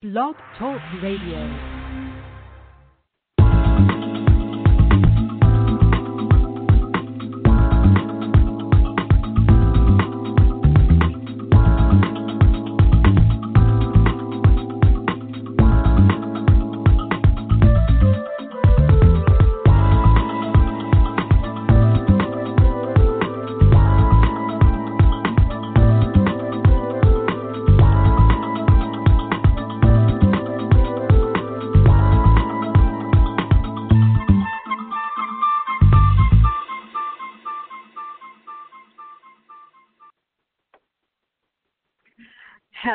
Blog Talk Radio.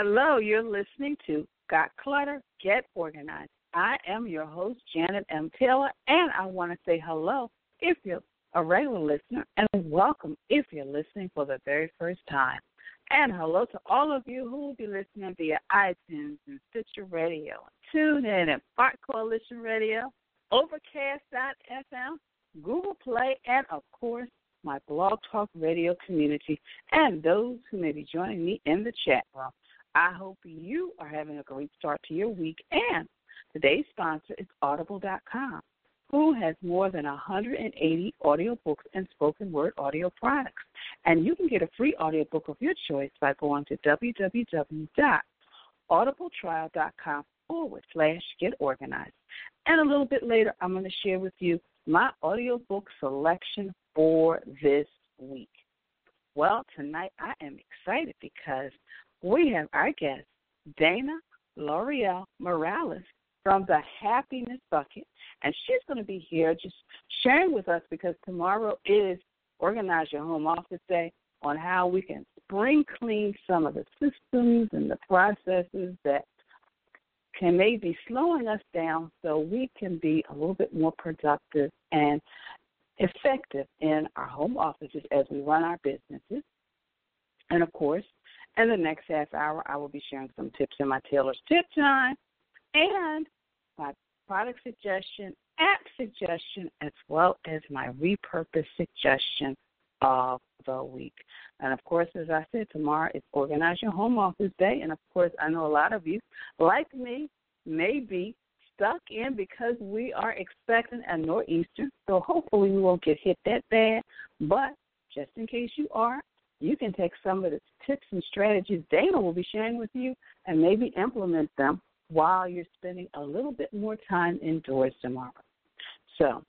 Hello, you're listening to Got Clutter, Get Organized. I am your host, Janet M. Taylor, and I want to say hello if you're a regular listener, and welcome if you're listening for the very first time. And hello to all of you who will be listening via iTunes and Stitcher Radio, TuneIn and Fart Coalition Radio, Overcast.fm, Google Play, and of course, my Blog Talk Radio community, and those who may be joining me in the chat room. I hope you are having a great start to your week. And today's sponsor is Audible.com, who has more than 180 audiobooks and spoken word audio products. And you can get a free audiobook of your choice by going to www.audibletrial.com forward slash get organized. And a little bit later, I'm going to share with you my audiobook selection for this week. Well, tonight I am excited because we have our guest, Dana LaRieal Morales from the Happiness Bucket. And she's going to be here just sharing with us because tomorrow is Organize Your Home Office Day on how we can spring clean some of the systems and the processes that can maybe slowing us down so we can be a little bit more productive and effective in our home offices as we run our businesses. And of course, in the next half hour, I will be sharing some tips in my Taylor's Tip Time and my product suggestion, app suggestion, as well as my repurpose suggestion of the week. And of course, as I said, tomorrow is Organize Your Home Office Day. And of course, I know a lot of you, like me, may be stuck in because we are expecting a nor'easter. So hopefully we won't get hit that bad. But just in case you are, you can take some of the tips and strategies Dana will be sharing with you and maybe implement them while you're spending a little bit more time indoors tomorrow. So,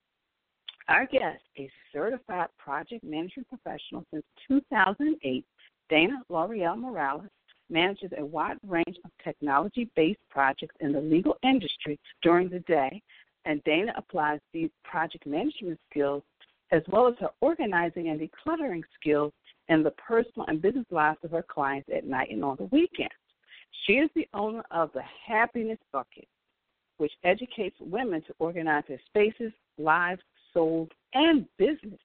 our guest, a certified project management professional since 2008, Dana LaRieal Morales, manages a wide range of technology based projects in the legal industry during the day, and Dana applies these project management skills as well as her organizing and decluttering skills in the personal and business lives of her clients at night and on the weekends. She is the owner of the Happiness Bucket, which educates women to organize their spaces, lives, souls, and businesses.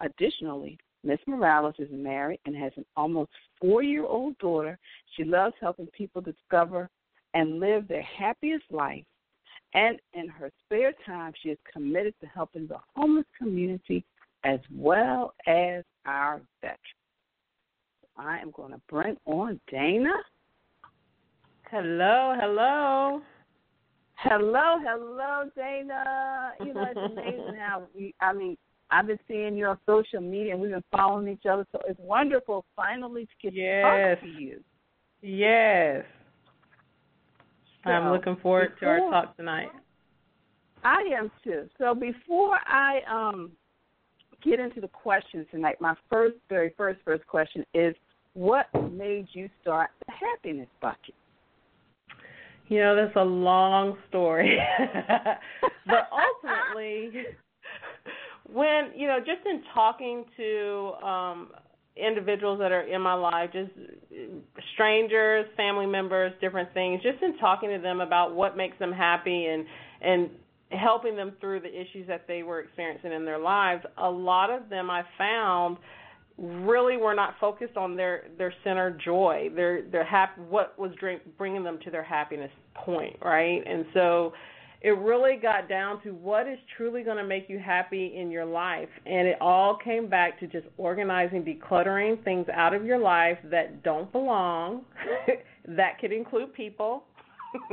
Additionally, Ms. Morales is married and has an almost four year old daughter. She loves helping people discover and live their happiest life. And in her spare time, she is committed to helping the homeless community as well as our veterans. I am going to bring on Dana. Hello, hello. Hello, hello, Dana. You know, it's amazing how we, I mean, I've been seeing you on social media and we've been following each other, so it's wonderful finally to get yes. to talk to you. Yes. So I'm looking forward before, to our talk tonight. I am too. So before I um get into the questions tonight, my first, very first, first question is what made you start the happiness bucket? You know, that's a long story. but ultimately, when, you know, just in talking to um, individuals that are in my life, just strangers, family members, different things, just in talking to them about what makes them happy and, and helping them through the issues that they were experiencing in their lives, a lot of them I found really were not focused on their their center joy, their their hap- what was bringing them to their happiness point, right? And so it really got down to what is truly going to make you happy in your life. And it all came back to just organizing, decluttering things out of your life that don't belong. that could include people.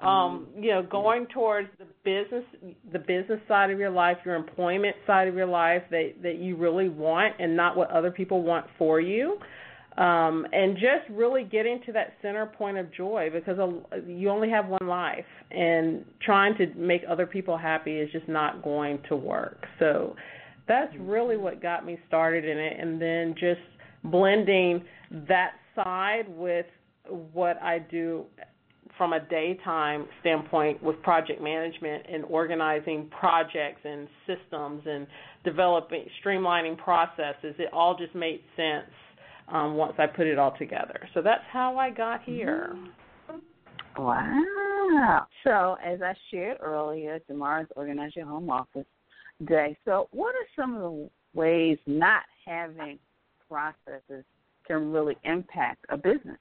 um, you know, going towards the business the business side of your life, your employment side of your life that that you really want and not what other people want for you. Um, and just really getting to that center point of joy because you only have one life, and trying to make other people happy is just not going to work. So that's really what got me started in it, and then just blending that side with what I do from a daytime standpoint with project management and organizing projects and systems and developing streamlining processes it all just made sense um, once I put it all together. So that's how I got here. Wow. So as I shared earlier, tomorrow's Organize Your Home Office Day. So what are some of the ways not having processes can really impact a business?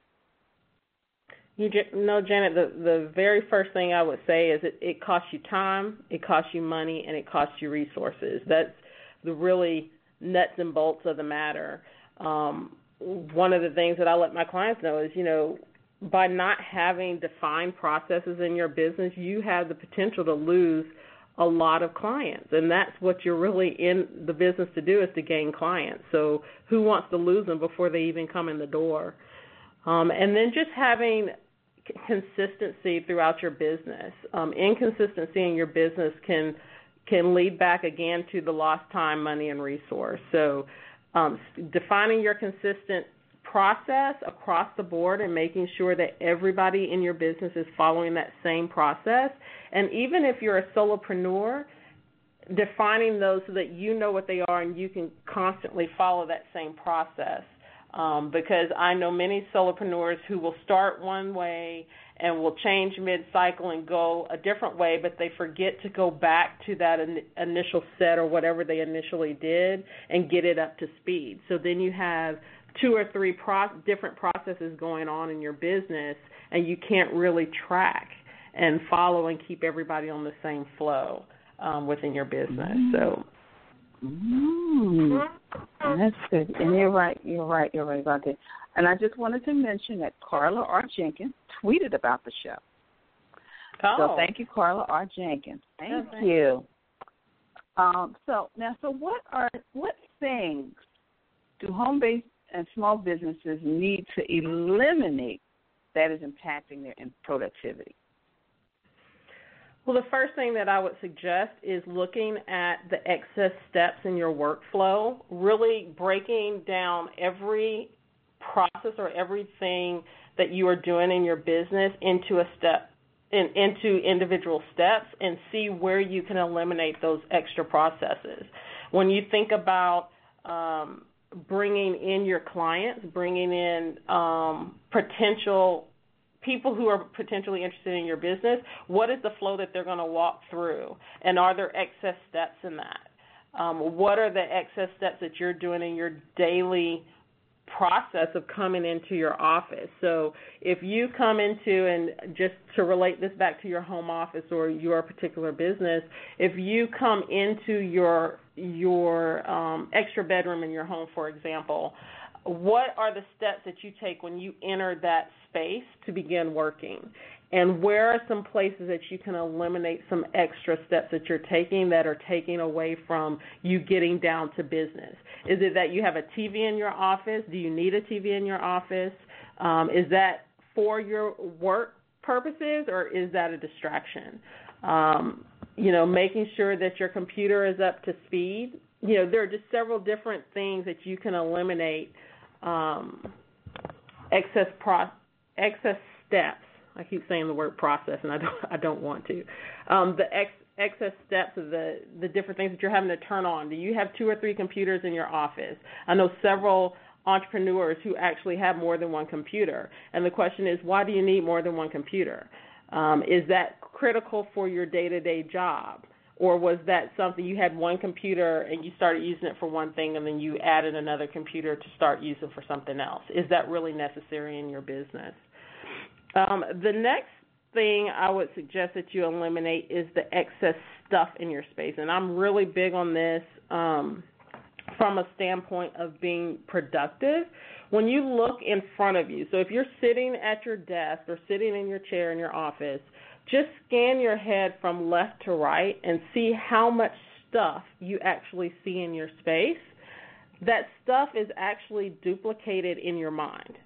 You know, Janet, the the very first thing I would say is it, it costs you time, it costs you money, and it costs you resources. That's the really nuts and bolts of the matter. Um, one of the things that I let my clients know is, you know, by not having defined processes in your business, you have the potential to lose a lot of clients, and that's what you're really in the business to do is to gain clients. So who wants to lose them before they even come in the door? Um, and then just having consistency throughout your business. Um, inconsistency in your business can can lead back again to the lost time, money, and resource. So, um, defining your consistent process across the board and making sure that everybody in your business is following that same process. And even if you're a solopreneur, defining those so that you know what they are and you can constantly follow that same process um, because I know many solopreneurs who will start one way and will change mid-cycle and go a different way, but they forget to go back to that in, initial set or whatever they initially did and get it up to speed. So then you have two or three pro- different processes going on in your business, and you can't really track and follow and keep everybody on the same flow um, within your business. So Mm, that's good. And you're right. You're right. You're right about that. And I just wanted to mention that Carla R. Jenkins tweeted about the show. Oh. So thank you, Carla R. Jenkins. Thank thank you. Um, so now, so what are what things do home-based and small businesses need to eliminate that is impacting their productivity? Well, the first thing that I would suggest is looking at the excess steps in your workflow, really breaking down every process or everything that you are doing in your business into a step in, into individual steps and see where you can eliminate those extra processes. When you think about um, bringing in your clients, bringing in um, potential people who are potentially interested in your business, what is the flow that they're going to walk through? And are there excess steps in that? Um, what are the excess steps that you're doing in your daily process of coming into your office? So if you come into, and just to relate this back to your home office or your particular business, if you come into your your um, extra bedroom in your home, for example, what are the steps that you take when you enter that space to begin working? And where are some places that you can eliminate some extra steps that you're taking that are taking away from you getting down to business? Is it that you have a TV in your office? Do you need a TV in your office? Um, is that for your work purposes or is that a distraction? Um, you know, making sure that your computer is up to speed. You know, there are just several different things that you can eliminate um, excess pro- excess steps. I keep saying the word process, and I don't I don't want to. Um, the ex- excess steps of the the different things that you're having to turn on. Do you have two or three computers in your office? I know several entrepreneurs who actually have more than one computer, and the question is, why do you need more than one computer? Um, is that critical for your day-to-day job? Or was that something you had one computer and you started using it for one thing and then you added another computer to start using for something else? Is that really necessary in your business? Um, the next thing I would suggest that you eliminate is the excess stuff in your space, and I'm really big on this um, from a standpoint of being productive. when you look in front of you, so if you're sitting at your desk or sitting in your chair in your office, just scan your head from left to right and see how much stuff you actually see in your space. That stuff is actually duplicated in your mind.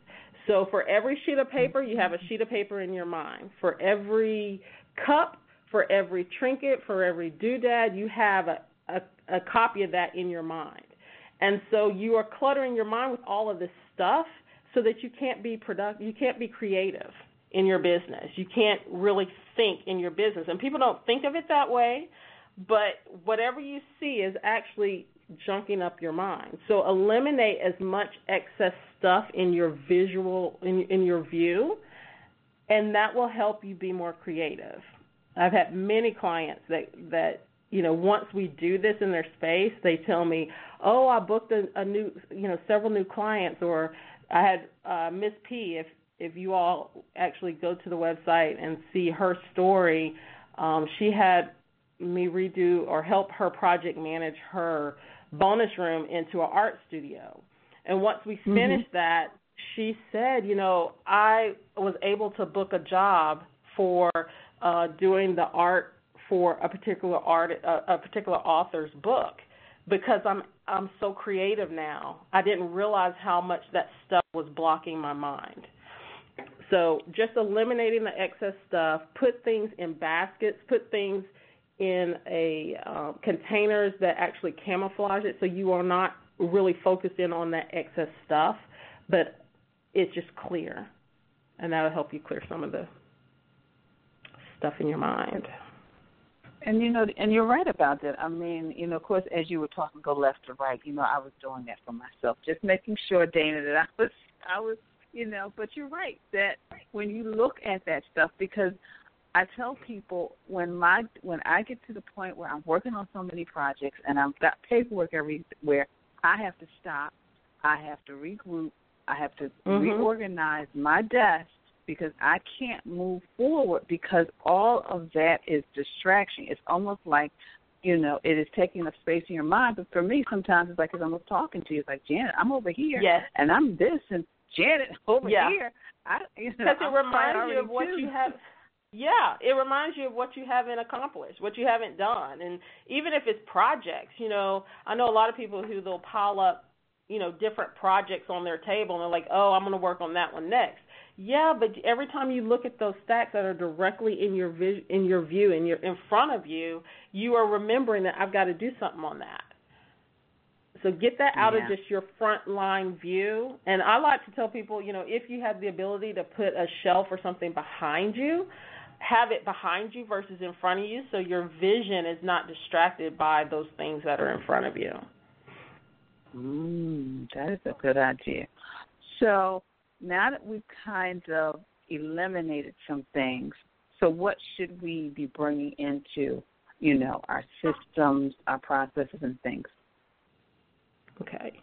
So for every sheet of paper, you have a sheet of paper in your mind. For every cup, for every trinket, for every doodad, you have a, a, a copy of that in your mind. And so you are cluttering your mind with all of this stuff so that you can't be productive, you can't be creative in your business. You can't really think in your business. And people don't think of it that way, but whatever you see is actually junking up your mind. So eliminate as much excess stuff in your visual in in your view and that will help you be more creative. I've had many clients that that you know once we do this in their space, they tell me, "Oh, I booked a, a new you know several new clients," or I had uh, Miss P. If if you all actually go to the website and see her story, um, she had me redo or help her project manage her bonus room into an art studio. And once we mm-hmm. finished mm-hmm. that, she said, you know, I was able to book a job for uh, doing the art for a particular art a, a particular author's book because I'm I'm so creative now. I didn't realize how much that stuff was blocking my mind. So just eliminating the excess stuff, put things in baskets, put things in a uh, containers that actually camouflage it, so you are not really focused in on that excess stuff, but it's just clear, and that'll help you clear some of the stuff in your mind. And you know, and you're right about that. I mean, you know, of course, as you were talking, go left to right. You know, I was doing that for myself, just making sure, Dana, that I was, I was, you know. But you're right that when you look at that stuff, because I tell people when my when I get to the point where I'm working on so many projects and I've got paperwork everywhere, I have to stop. I have to regroup. I have to mm-hmm. reorganize my desk because I can't move forward because all of that is distraction. It's almost like, you know, it is taking up space in your mind. But for me, sometimes it's like it's almost talking to you. It's like Janet, I'm over here, yes. and I'm this, and Janet over yeah. here. I, you know, because it reminds you of what too. you have. Yeah, it reminds you of what you haven't accomplished, what you haven't done, and even if it's projects, you know, I know a lot of people who they'll pile up, you know, different projects on their table, and they're like, oh, I'm going to work on that one next yeah, but every time you look at those stacks that are directly in your vis- in your view and you're in front of you, you are remembering that I've got to do something on that. So get that out yeah. of just your front line view. And I like to tell people, you know, if you have the ability to put a shelf or something behind you, have it behind you versus in front of you so your vision is not distracted by those things that are in front of you. Mm, that is a good idea. So now that we've kind of eliminated some things, so what should we be bringing into, you know, our systems, our processes, and things? Okay.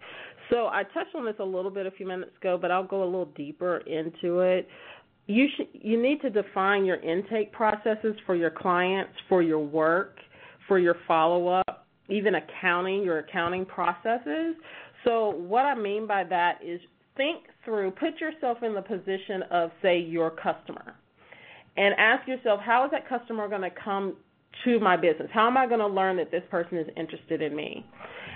So I touched on this a little bit a few minutes ago, but I'll go a little deeper into it. You should you need to define your intake processes for your clients, for your work, for your follow up, even accounting, your accounting processes. So what I mean by that is think through, put yourself in the position of, say, your customer, and ask yourself, how is that customer going to come to my business? How am I going to learn that this person is interested in me?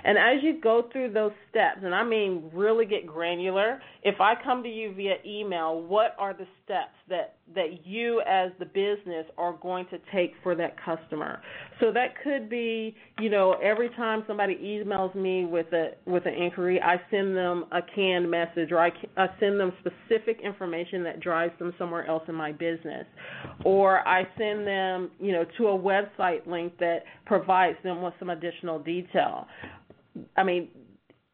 And as you go through those steps, and I mean really get granular, if I come to you via email, what are the steps that, that you as the business are going to take for that customer? So that could be, you know, every time somebody emails me with a with an inquiry, I send them a canned message or I, I send them specific information that drives them somewhere else in my business. Or I send them, you know, to a website link that provides them with some additional detail. I mean,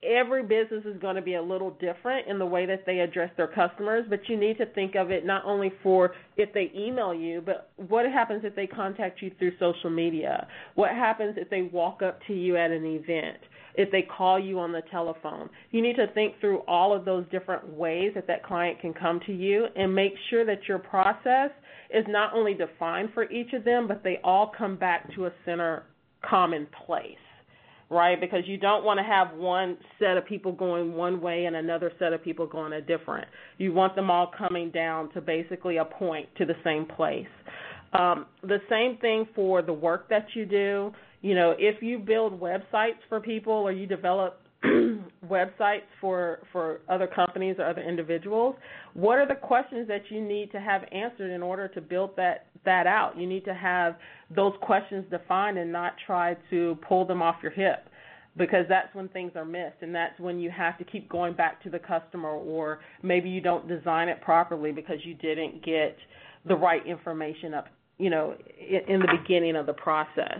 every business is going to be a little different in the way that they address their customers, but you need to think of it not only for if they email you, but what happens if they contact you through social media? What happens if they walk up to you at an event? If they call you on the telephone? You need to think through all of those different ways that that client can come to you and make sure that your process is not only defined for each of them, but they all come back to a center common place right? Because you don't want to have one set of people going one way and another set of people going a different. You want them all coming down to basically a point to the same place. Um, the same thing for the work that you do. You know, if you build websites for people or you develop websites for for other companies or other individuals, what are the questions that you need to have answered in order to build that that out? You need to have those questions defined and not try to pull them off your hip because that's when things are missed and that's when you have to keep going back to the customer or maybe you don't design it properly because you didn't get the right information up, you know, in, in the beginning of the process.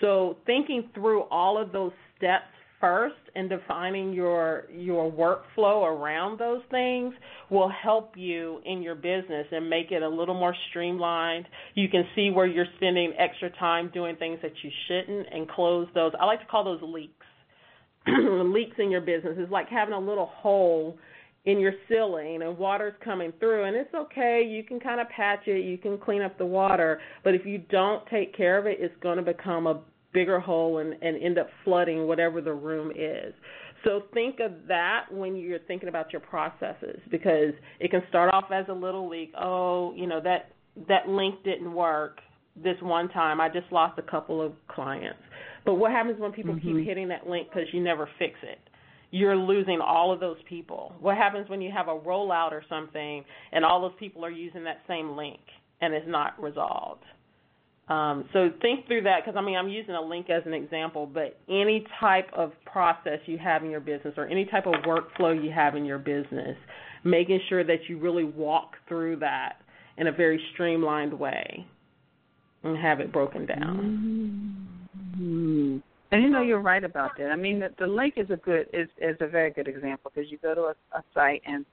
So thinking through all of those steps first and defining your your workflow around those things will help you in your business and make it a little more streamlined. You can see where you're spending extra time doing things that you shouldn't and close those. I like to call those leaks. leaks in your business is like having a little hole in your ceiling and water's coming through and it's okay you can kind of patch it you can clean up the water but if you don't take care of it it's going to become a bigger hole and, and end up flooding whatever the room is. So think of that when you're thinking about your processes because it can start off as a little leak. Oh, you know that that link didn't work this one time. I just lost a couple of clients. But what happens when people mm-hmm. keep hitting that link because you never fix it? You're losing all of those people. What happens when you have a rollout or something and all those people are using that same link and it's not resolved? Um, so think through that because I mean I'm using a link as an example, but any type of process you have in your business or any type of workflow you have in your business, making sure that you really walk through that in a very streamlined way and have it broken down. Mm-hmm. And you know you're right about that. I mean the, the link is a good is is a very good example because you go to a, a site and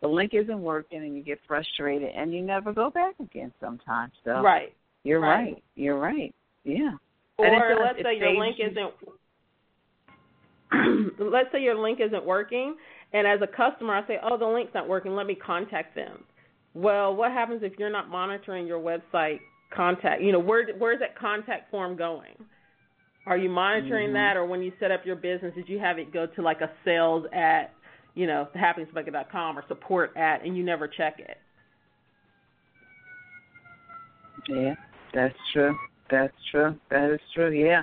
the link isn't working and you get frustrated and you never go back again sometimes. So right you're right. right. You're right. Yeah. Or let's say your link isn't let's say your link isn't working and as a customer I say, "Oh, the link's not working. Let me contact them." Well, what happens if you're not monitoring your website contact? You know, where where's that contact form going? Are you monitoring mm-hmm. that or when you set up your business, did you have it go to like a sales at, you know, happinessbucket.com or support at and you never check it? Yeah. That's true. That's true. That is true. Yeah,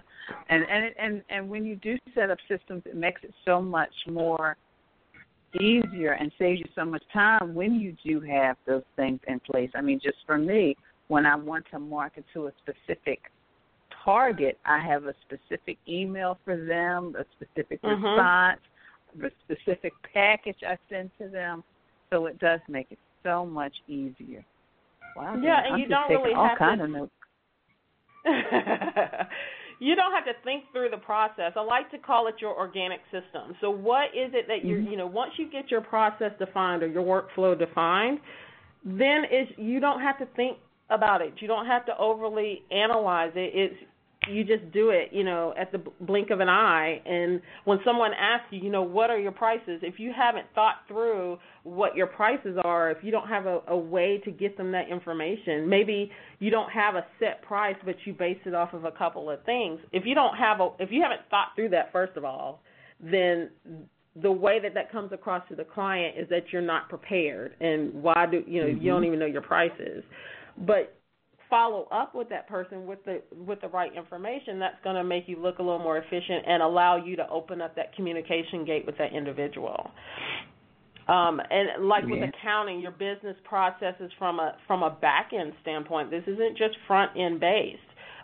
and and and and when you do set up systems, it makes it so much more easier and saves you so much time when you do have those things in place. I mean, just for me, when I want to market to a specific target, I have a specific email for them, a specific mm-hmm. response, a specific package I send to them. So it does make it so much easier. Wow. Yeah, and I'm you don't really have to. You don't have to think through the process. I like to call it your organic system. So what is it that you're, mm-hmm. you know, once you get your process defined or your workflow defined, then it's you don't have to think about it. You don't have to overly analyze it. It's you just do it, you know, at the blink of an eye. And when someone asks you, you know, what are your prices? If you haven't thought through what your prices are, if you don't have a, a way to get them that information, maybe you don't have a set price, but you base it off of a couple of things. If you don't have a, if you haven't thought through that first of all, then the way that that comes across to the client is that you're not prepared, and why do you know mm-hmm. you don't even know your prices. But follow up with that person with the with the right information, that's going to make you look a little more efficient and allow you to open up that communication gate with that individual. Um, and like yeah. with accounting, your business processes from a from a back end standpoint. This isn't just front end based,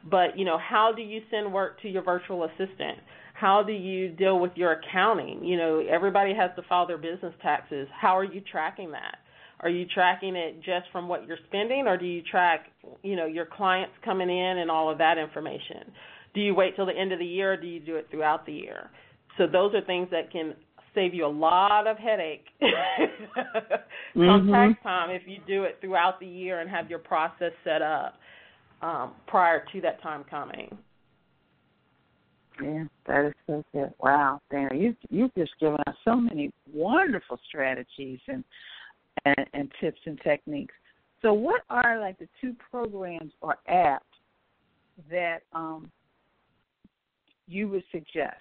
but you know how do you send work to your virtual assistant? How do you deal with your accounting? You know everybody has to file their business taxes. How are you tracking that? Are you tracking it just from what you're spending, or do you track, you know, your clients coming in and all of that information? Do you wait till the end of the year, or do you do it throughout the year? So those are things that can save you a lot of headache mm-hmm. tax time if you do it throughout the year and have your process set up um, prior to that time coming. Yeah, that is so good. Wow, Dana, you you've just given us so many wonderful strategies and and, and tips and techniques. So, what are like the two programs or apps that um, you would suggest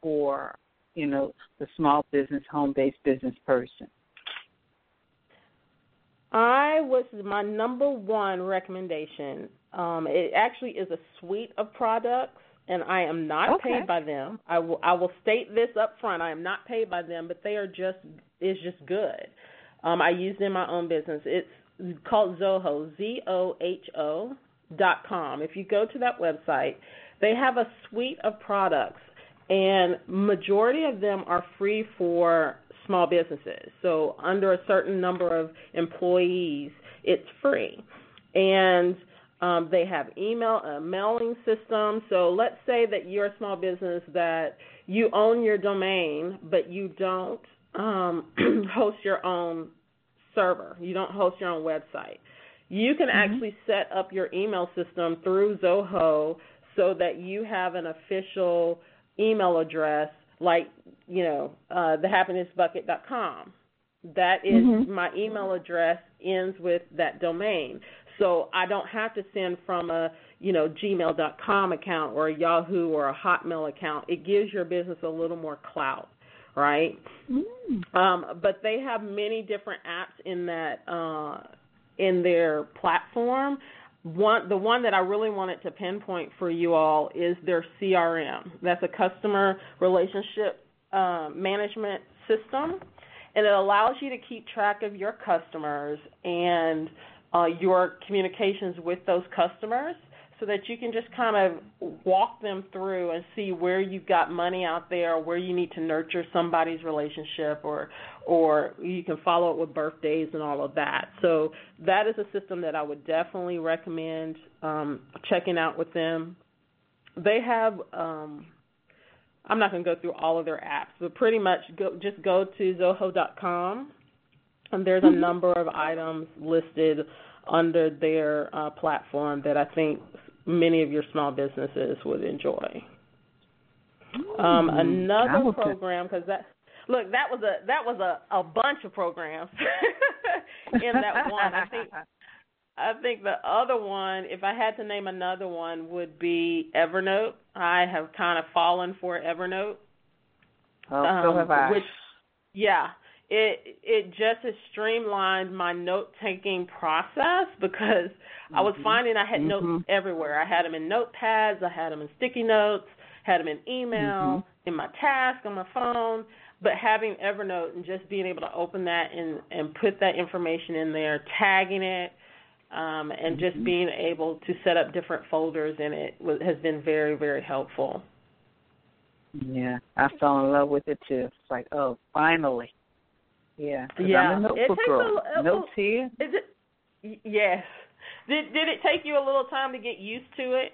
for you know the small business, home based business person? I was my number one recommendation. Um, it actually is a suite of products, and I am not okay. paid by them. I will I will state this up front. I am not paid by them, but they are just it's just good. Um, I use it in my own business. It's called Zoho, Z O H O dot com. If you go to that website, they have a suite of products, and majority of them are free for small businesses. So under a certain number of employees, it's free. And um, they have email a mailing system. So let's say that you're a small business that you own your domain, but you don't um, host your own server. You don't host your own website. You can mm-hmm. actually set up your email system through Zoho so that you have an official email address like you know uh, thehappinessbucket.com. That is, mm-hmm. my email address ends with that domain, so I don't have to send from a you know gmail.com account or a Yahoo or a Hotmail account. It gives your business a little more clout, right? Mm. Um, but they have many different apps in that uh, in their platform one the one that I really wanted to pinpoint for you all is their CRM. That's a customer relationship uh, management system, and it allows you to keep track of your customers and uh, your communications with those customers so that you can just kind of walk them through and see where you've got money out there, or where you need to nurture somebody's relationship, or or you can follow it with birthdays and all of that. So that is a system that I would definitely recommend um, checking out with them. They have. Um, I'm not going to go through all of their apps, but pretty much go, just go to Zoho.com, and there's a mm-hmm. number of items listed under their uh, platform that I think many of your small businesses would enjoy. Um, another program because that look that was a that was a a bunch of programs in that one. I think I think the other one, if I had to name another one, would be Evernote. I have kind of fallen for Evernote. Oh, um, so have I. Which, yeah, it it just has streamlined my note taking process because mm-hmm. I was mm-hmm. finding I had mm-hmm. notes everywhere. I had them in notepads, I had them in sticky notes, had them in email, mm-hmm. in my task on my phone. But having Evernote and just being able to open that and and put that information in there, tagging it, um, and just mm-hmm. being able to set up different folders in it has been very very helpful. Yeah, I fell in love with it too. It's like, oh, finally. Yeah. Yeah. I'm a it takes girl. a, here. Is it? Yes. Did did it take you a little time to get used to it?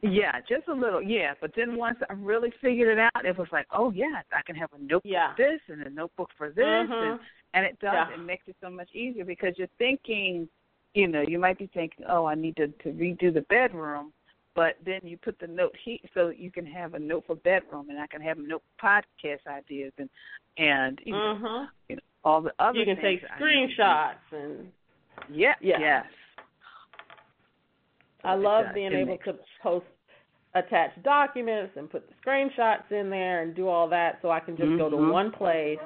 Yeah, just a little. Yeah, but then once I really figured it out, it was like, oh yeah, I can have a notebook yeah. for this and a notebook for this, mm-hmm. and and it does. Yeah. It makes it so much easier because you're thinking, you know, you might be thinking, oh, I need to to redo the bedroom, but then you put the note here so you can have a note for bedroom and I can have a note podcast ideas and and you, know, you know all the other you can take screenshots and yeah yeah yes I love being able to post attach documents and put the screenshots in there and do all that so I can just mm-hmm. go to mm-hmm. one place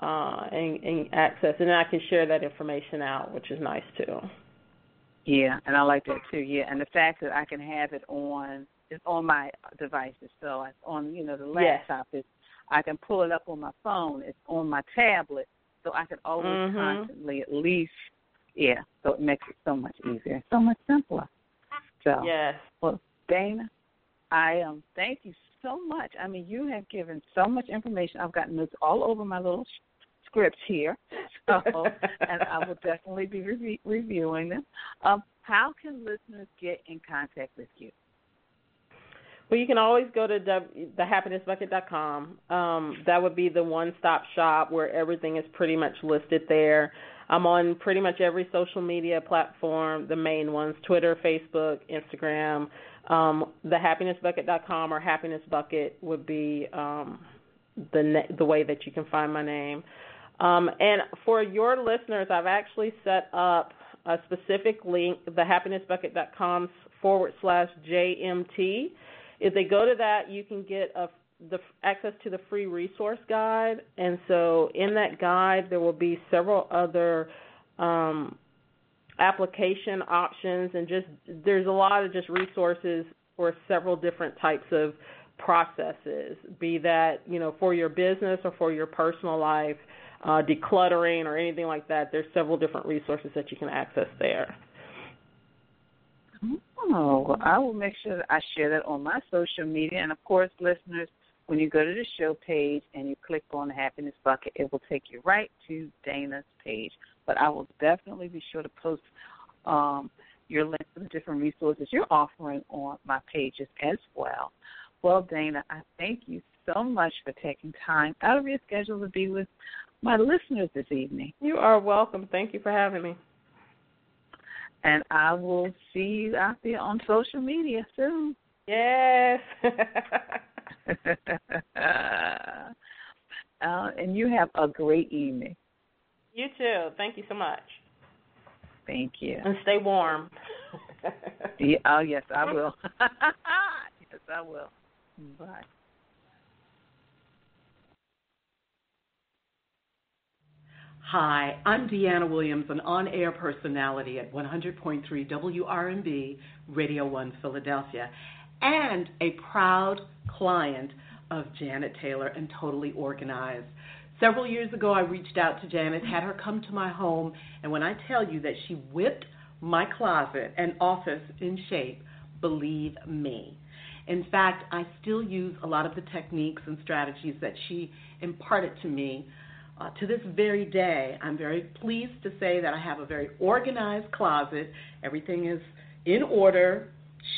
uh and, and access and I can share that information out which is nice too. Yeah, and I like that too. Yeah, and the fact that I can have it on it's on my devices, so it's on you know the laptop. Yes. It's I can pull it up on my phone. It's on my tablet, so I can always mm-hmm. constantly at least yeah. So it makes it so much easier, so much simpler. So yes. Well, Dana, I um thank you so much. I mean, you have given so much information. I've gotten notes all over my little scripts here, so and I will definitely be re- reviewing them. Um, how can listeners get in contact with you? Well, you can always go to thehappinessbucket.com. Um, that would be the one-stop shop where everything is pretty much listed there. I'm on pretty much every social media platform, the main ones: Twitter, Facebook, Instagram. Um, thehappinessbucket.com or Happiness Bucket would be um, the ne- the way that you can find my name. Um, and for your listeners, I've actually set up a specific link, thehappinessbucket.com forward slash JMT. if they go to that, you can get a the access to the free resource guide, and so in that guide there will be several other um, application options, and just there's a lot of just resources for several different types of processes, be that you know for your business or for your personal life, uh, decluttering or anything like that. There's several different resources that you can access there. Oh, I will make sure that I share that on my social media, and of course, listeners, when you go to the show page and you click on the happiness bucket, it will take you right to Dana's page. But I will definitely be sure to post um, your link to the different resources you're offering on my pages as well. Well, Dana, I thank you so much for taking time out of your schedule to be with my listeners this evening. You are welcome. Thank you for having me. And I will see you out there on social media soon. Yes. uh, and you have a great evening. You too. Thank you so much. Thank you. And stay warm. yeah, oh, yes, I will. yes, I will. Bye. Hi, I'm Deanna Williams, an on-air personality at 100.3 WRNB Radio 1 Philadelphia, and a proud client of Janet Taylor and Totally Organized. Several years ago, I reached out to Janet, had her come to my home, and when I tell you that she whipped my closet and office in shape, believe me. In fact, I still use a lot of the techniques and strategies that she imparted to me uh, to this very day, I'm very pleased to say that I have a very organized closet. Everything is in order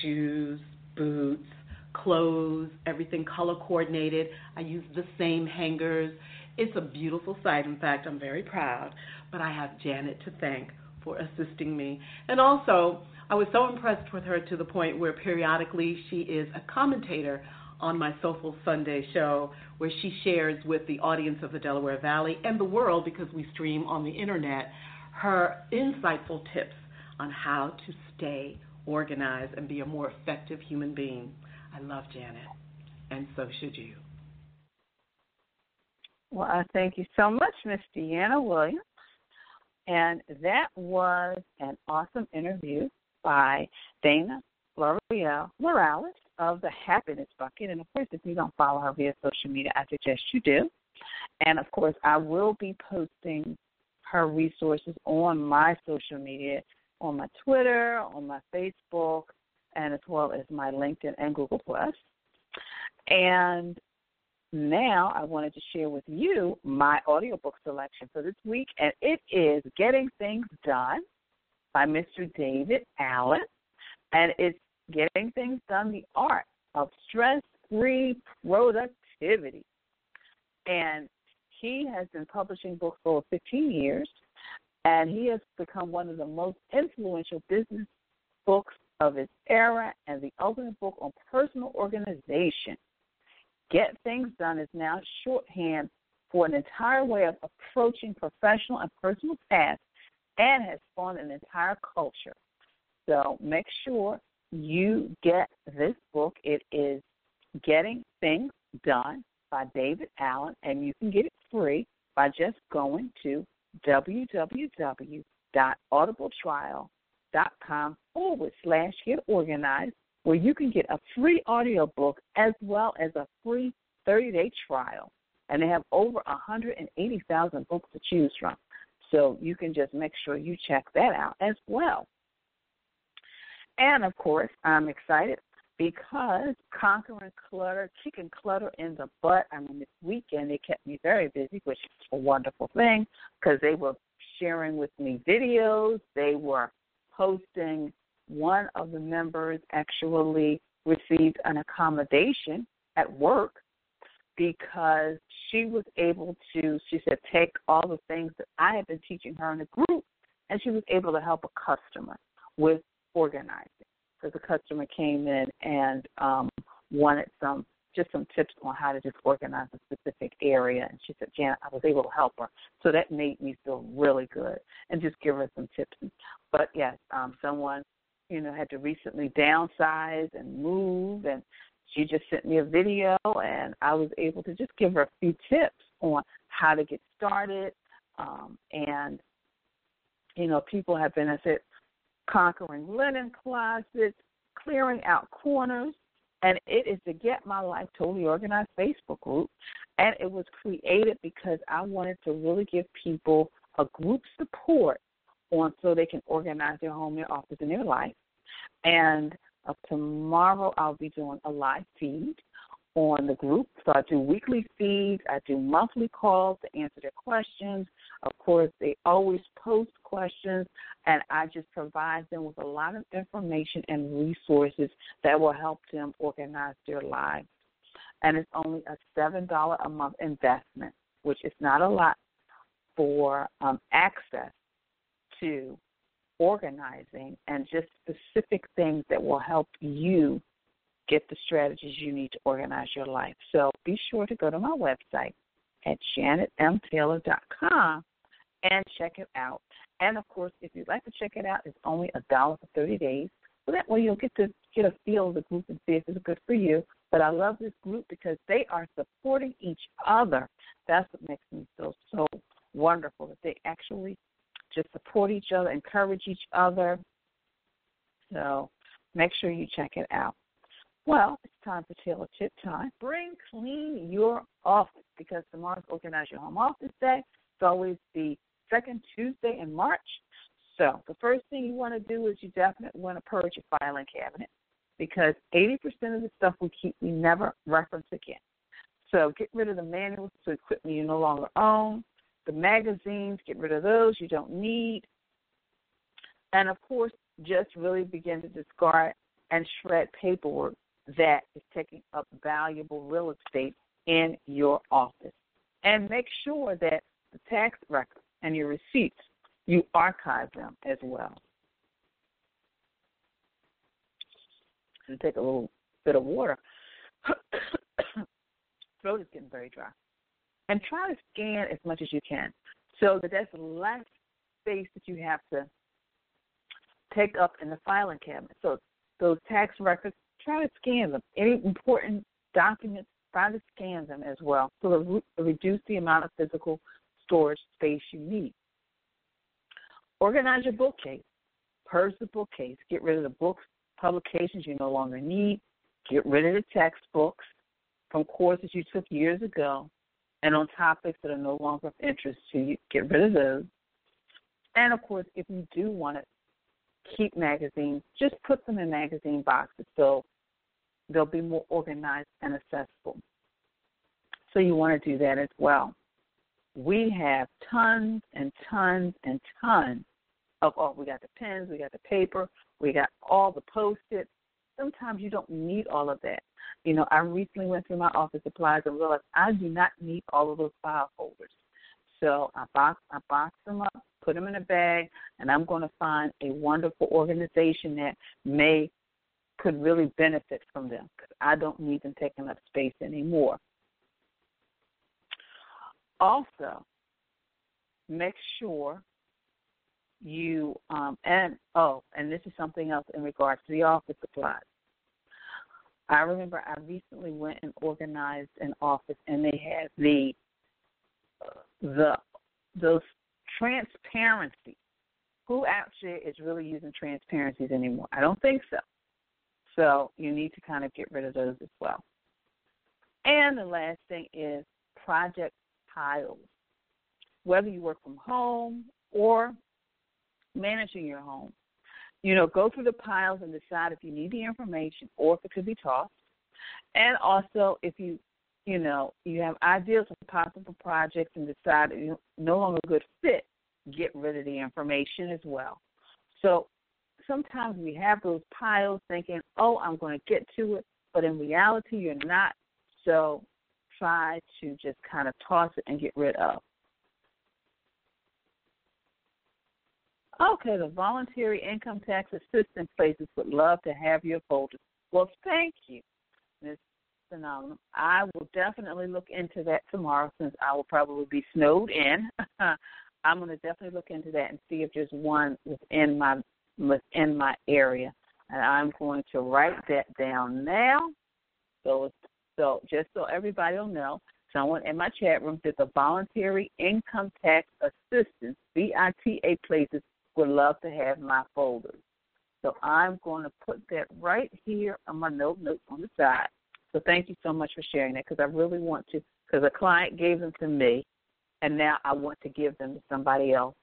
shoes, boots, clothes, everything color coordinated. I use the same hangers. It's a beautiful sight. In fact, I'm very proud. But I have Janet to thank for assisting me. And also, I was so impressed with her to the point where periodically she is a commentator on my Soulful Sunday show, where she shares with the audience of the Delaware Valley and the world, because we stream on the internet, her insightful tips on how to stay organized and be a more effective human being. I love Janet, and so should you. Well, I thank you so much, Miss Deanna Williams. And that was an awesome interview by Dana LaRieal Morales of the Happiness Bucket. And of course, if you don't follow her via social media, I suggest you do. And of course, I will be posting her resources on my social media, on my Twitter, on my Facebook, and as well as my LinkedIn and Google Plus. And now I wanted to share with you my audiobook selection for this week, and it is Getting Things Done by Mr. David Allen. And it's Getting Things Done, the art of stress free productivity. And he has been publishing books for 15 years, and he has become one of the most influential business books of its era and the ultimate book on personal organization. Get Things Done is now shorthand for an entire way of approaching professional and personal tasks and has spawned an entire culture. So make sure you get this book. It is Getting Things Done by David Allen, and you can get it free by just going to www.audibletrial.com forward slash get organized, where you can get a free audiobook as well as a free 30 day trial. And they have over 180,000 books to choose from. So you can just make sure you check that out as well. And of course, I'm excited because conquering clutter, kicking clutter in the butt. I mean, this weekend they kept me very busy, which is a wonderful thing because they were sharing with me videos. They were posting. One of the members actually received an accommodation at work because she was able to, she said, take all the things that I had been teaching her in the group, and she was able to help a customer with organizing because the customer came in and um, wanted some just some tips on how to just organize a specific area. And she said, Janet, I was able to help her. So that made me feel really good and just give her some tips. But yes, um, someone, you know, had to recently downsize and move and she just sent me a video, and I was able to just give her a few tips on how to get started. Um, and you know, people have been, I said, conquering linen closets, clearing out corners, and it is the Get My Life Totally Organized Facebook group. And it was created because I wanted to really give people a group support on so they can organize their home, their office, and their life. And uh, tomorrow I'll be doing a live feed on the group. So I do weekly feeds, I do monthly calls to answer their questions. Of course, they always post questions, and I just provide them with a lot of information and resources that will help them organize their lives. And it's only a $7 a month investment, which is not a lot for um, access to organizing and just specific things that will help you get the strategies you need to organize your life. So be sure to go to my website at janetmtaylor.com and check it out. And of course, if you'd like to check it out, it's only a dollar for 30 days. So that way you'll get to get a feel of the group and see if it's good for you. But I love this group because they are supporting each other. That's what makes me feel so wonderful that they actually just support each other, encourage each other. So make sure you check it out. Well, it's time for Taylor Tip Time. Bring clean your office because tomorrow's Organize Your Home Office Day. It's always the second Tuesday in March. So the first thing you want to do is you definitely want to purge your filing cabinet because 80% of the stuff we keep we never reference again. So get rid of the manuals to equipment you no longer own. The magazines, get rid of those you don't need. And of course, just really begin to discard and shred paperwork that is taking up valuable real estate in your office. And make sure that the tax records and your receipts, you archive them as well. And take a little bit of water. Throat is getting very dry. And try to scan as much as you can so that there's less space that you have to take up in the filing cabinet. So those tax records try to scan them. Any important documents, try to scan them as well so to reduce the amount of physical storage space you need. Organize your bookcase. Purge the bookcase. Get rid of the books, publications you no longer need. Get rid of the textbooks from courses you took years ago and on topics that are no longer of interest to you. Get rid of those. And of course, if you do want to keep magazines, just put them in magazine boxes so they'll be more organized and accessible. So you want to do that as well. We have tons and tons and tons of oh, we got the pens, we got the paper, we got all the post-its. Sometimes you don't need all of that. You know, I recently went through my office supplies and realized I do not need all of those file folders. So I box I box them up, put them in a bag, and I'm going to find a wonderful organization that may could really benefit from them because I don't need them taking up space anymore. Also, make sure you um, and oh, and this is something else in regards to the office supplies. I remember I recently went and organized an office, and they had the the those transparency. Who actually is really using transparencies anymore? I don't think so. So you need to kind of get rid of those as well. And the last thing is project piles. Whether you work from home or managing your home, you know, go through the piles and decide if you need the information or if it could be tossed. And also, if you, you know, you have ideas of possible projects and decide you're no longer a good fit, get rid of the information as well. So sometimes we have those piles thinking, oh, I'm going to get to it, but in reality, you're not. So try to just kind of toss it and get rid of. Okay, the voluntary income tax assistance places would love to have your folder. Well, thank you, Ms. Phenomenal. I will definitely look into that tomorrow since I will probably be snowed in. I'm going to definitely look into that and see if there's one within my within my area. And I'm going to write that down now. So, so just so everybody will know, someone in my chat room says the voluntary income tax assistance (VITA) places would love to have my folders. So I'm going to put that right here on my note notes on the side. So thank you so much for sharing that because I really want to because a client gave them to me, and now I want to give them to somebody else,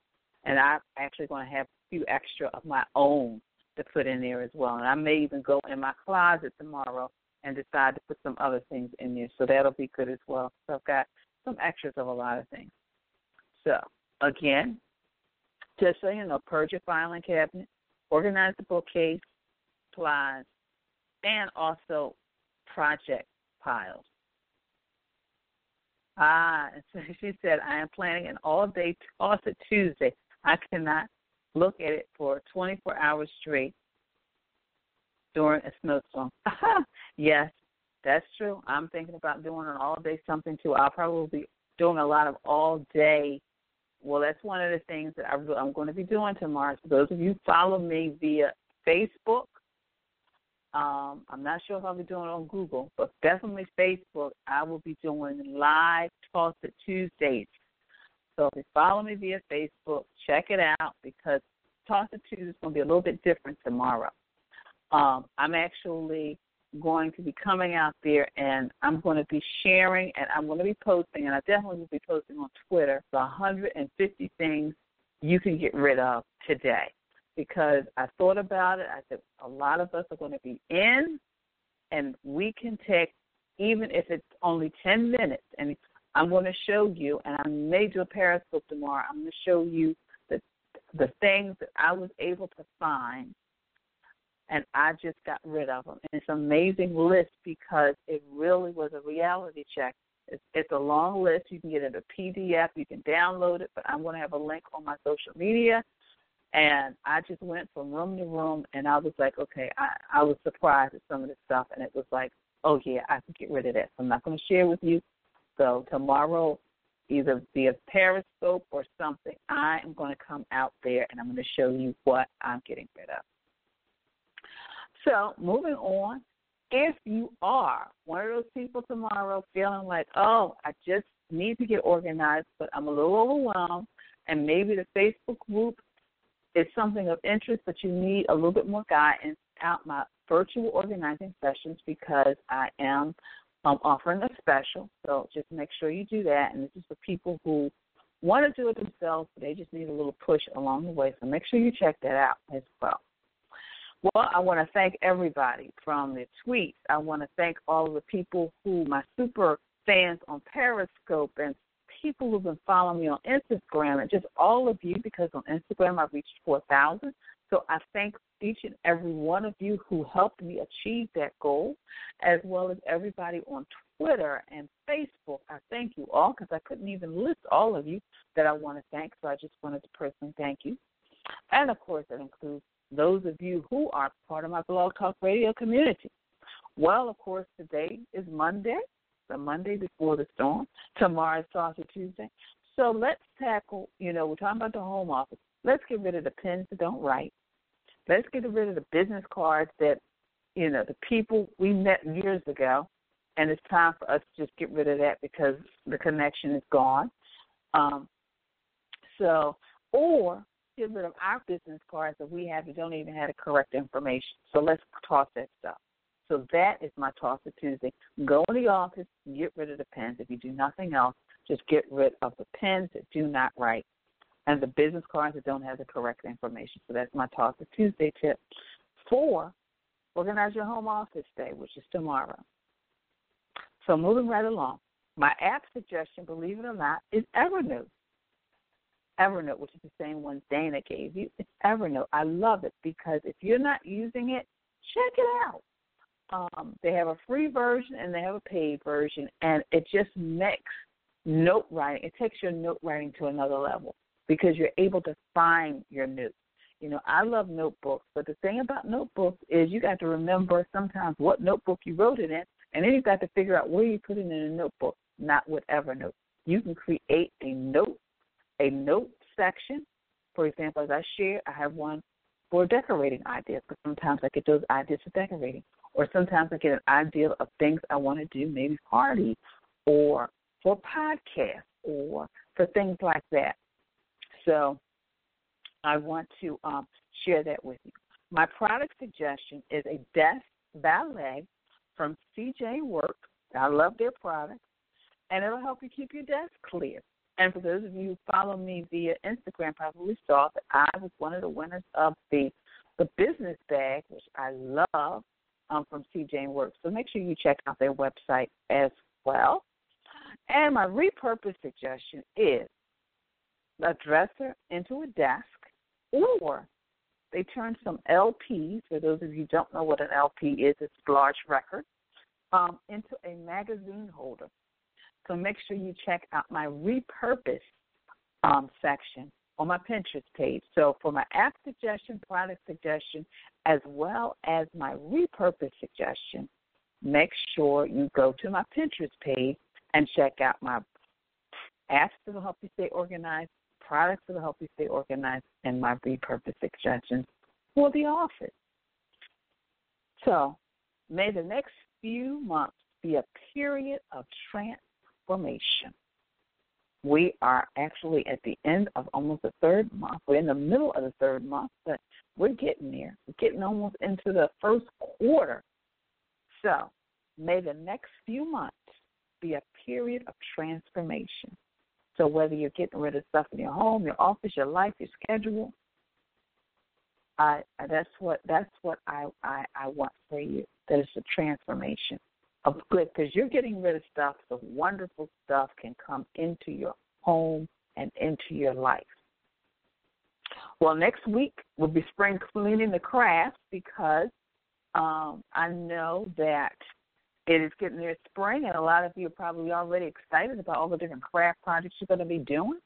and I'm actually going to have few extra of my own to put in there as well. And I may even go in my closet tomorrow and decide to put some other things in there. So that'll be good as well. So I've got some extras of a lot of things. So again, just so you know, purge your filing cabinet, organize the bookcase, supplies, and also project piles. Ah, and so she said, I am planning an all day toss it Tuesday. I cannot look at it for 24 hours straight during a snowstorm. yes, that's true. I'm thinking about doing an all day something too. I'll probably be doing a lot of all day. Well, that's one of the things that I'm going to be doing tomorrow. So those of you follow me via Facebook, um, I'm not sure if I'll be doing it on Google, but definitely Facebook. I will be doing live It Tuesdays. So if you follow me via Facebook, check it out because Toss It Tuesday is going to be a little bit different tomorrow. Um, I'm actually going to be coming out there and I'm going to be sharing and I'm going to be posting, and I definitely will be posting on Twitter the 150 things you can get rid of today. Because I thought about it, I said a lot of us are going to be in, and we can take, even if it's only 10 minutes, and I'm going to show you, and I may do a Periscope tomorrow, I'm going to show you the, the things that I was able to find and I just got rid of them. And it's an amazing list because it really was a reality check. It's, it's a long list. You can get it a PDF. You can download it, but I'm going to have a link on my social media. And I just went from room to room, and I was like, okay, I, I was surprised at some of the stuff, and it was like, oh yeah, I can get rid of that. So I'm not going to share with you. So tomorrow, either via Periscope or something, I am going to come out there and I'm going to show you what I'm getting rid of. So, moving on, if you are one of those people tomorrow feeling like, oh, I just need to get organized, but I'm a little overwhelmed, and maybe the Facebook group is something of interest, but you need a little bit more guidance out my virtual organizing sessions because I am um, offering a special. So just make sure you do that. And this is for people who want to do it themselves, but they just need a little push along the way. So make sure you check that out as well. Well, I want to thank everybody from the tweets. I want to thank all of the people who, my super fans on Periscope and people who've been following me on Instagram and just all of you because on Instagram I've reached 4,000. So I thank each and every one of you who helped me achieve that goal, as well as everybody on Twitter and Facebook. I thank you all because I couldn't even list all of you that I want to thank. So I just wanted to personally thank you. And of course, that includes those of you who are part of my Blog Talk Radio community. Well, of course, today is Monday, the Monday before the storm. Tomorrow is Toss It Tuesday. So let's tackle, you know, we're talking about the home office. Let's get rid of the pens that don't write. Let's get rid of the business cards that, you know, the people we met years ago. And it's time for us to just get rid of that because the connection is gone. Um, so, or get rid of our business cards that we have that don't even have the correct information. So let's toss that stuff. So that is my toss it Tuesday. Go in the office, get rid of the pens. If you do nothing else, just get rid of the pens that do not write and the business cards that don't have the correct information. So that's my toss it Tuesday tip. For, organize your home office day, which is tomorrow. So moving right along, my app suggestion, believe it or not, is Evernote. Evernote, which is the same one Dana gave you. It's Evernote. I love it because if you're not using it, check it out. Um, they have a free version and they have a paid version, and it just makes note writing. It takes your note writing to another level because you're able to find your notes. You know, I love notebooks, but the thing about notebooks is you got to remember sometimes what notebook you wrote in it in, and then you've got to figure out where you put it in a notebook, not whatever note. You can create a note a note section. For example, as I share, I have one for decorating ideas. Because sometimes I get those ideas for decorating, or sometimes I get an idea of things I want to do, maybe party, or for podcasts or for things like that. So I want to um, share that with you. My product suggestion is a desk valet from See Jane Work. I love their products, and it'll help you keep your desk clear. And for those of you who follow me via Instagram, probably saw that I was one of the winners of the the business bag, which I love, um, from See Jane Works. So make sure you check out their website as well. And my repurpose suggestion is a dresser into a desk, or they turn some LPs, for those of you who don't know what an LP is, it's large record, um, into a magazine holder. So make sure you check out my repurpose um, section on my Pinterest page. So for my app suggestion, product suggestion, as well as my repurpose suggestion, make sure you go to my Pinterest page and check out my apps that will help you stay organized, products that will help you stay organized, and my repurpose suggestions for the office. So may the next few months be a period of transformation. We are actually at the end of almost the third month. We're in the middle of the third month, but we're getting there. We're getting almost into the first quarter. So may the next few months be a period of transformation. So whether you're getting rid of stuff in your home, your office, your life, your schedule, I that's what that's what I I, I want for you. That is a transformation of good because you're getting rid of stuff. So wonderful stuff can come into your home and into your life. Well, next week we'll be spring cleaning the crafts because um, I know that it is getting near spring, and a lot of you are probably already excited about all the different craft projects you're going to be doing.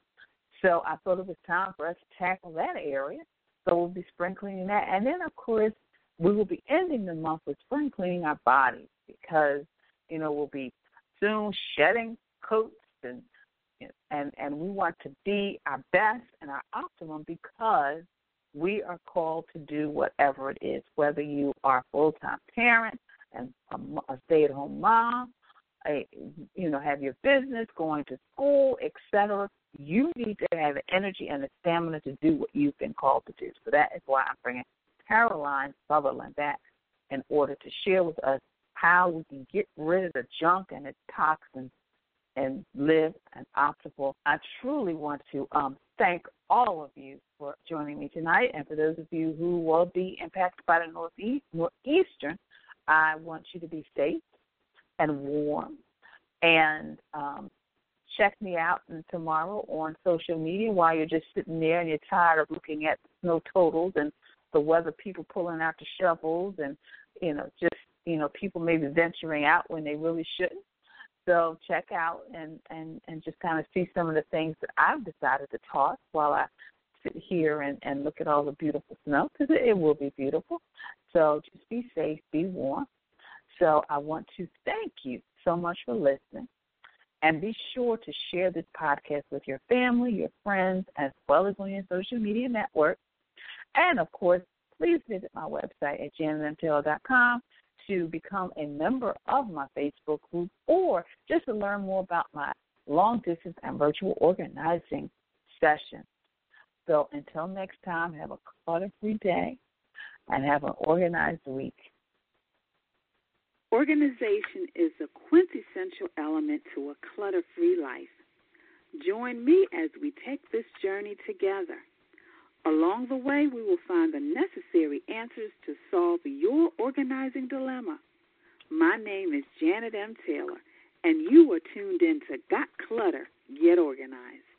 So I thought it was time for us to tackle that area. So we'll be spring cleaning that. And then, of course, we will be ending the month with spring cleaning our bodies because, you know, we'll be soon shedding coats and and and we want to be our best and our optimum because we are called to do whatever it is, whether you are a full time parent, and a, a stay at home mom, a, you know, have your business, going to school, etc. You need to have the energy and the stamina to do what you've been called to do. So that is why I'm bringing Caroline Sutherland back in order to share with us how we can get rid of the junk and the toxins and live an optimal. I truly want to um, thank all of you for joining me tonight, and for those of you who will be impacted by the northeast, northeastern I want you to be safe and warm. And um, check me out tomorrow on social media while you're just sitting there and you're tired of looking at snow totals and the weather people pulling out the shovels and you know just you know people maybe venturing out when they really shouldn't. So check out and and and just kind of see some of the things that I've decided to toss while I sit here and and look at all the beautiful snow because it, will be beautiful. So just be safe, be warm. So I want to thank you so much for listening. And be sure to share this podcast with your family, your friends, as well as on your social media network. And of course, please visit my website at janetmtaylor.com to become a member of my Facebook group or just to learn more about my long distance and virtual organizing sessions. So until next time, have a clutter free day and have an organized week. Organization is a quintessential element to a clutter free life. Join me as we take this journey together. Along the way, we will find the necessary answers to solve your organizing dilemma. My name is Janet M. Taylor, and you are tuned in to Got Clutter, Get Organized.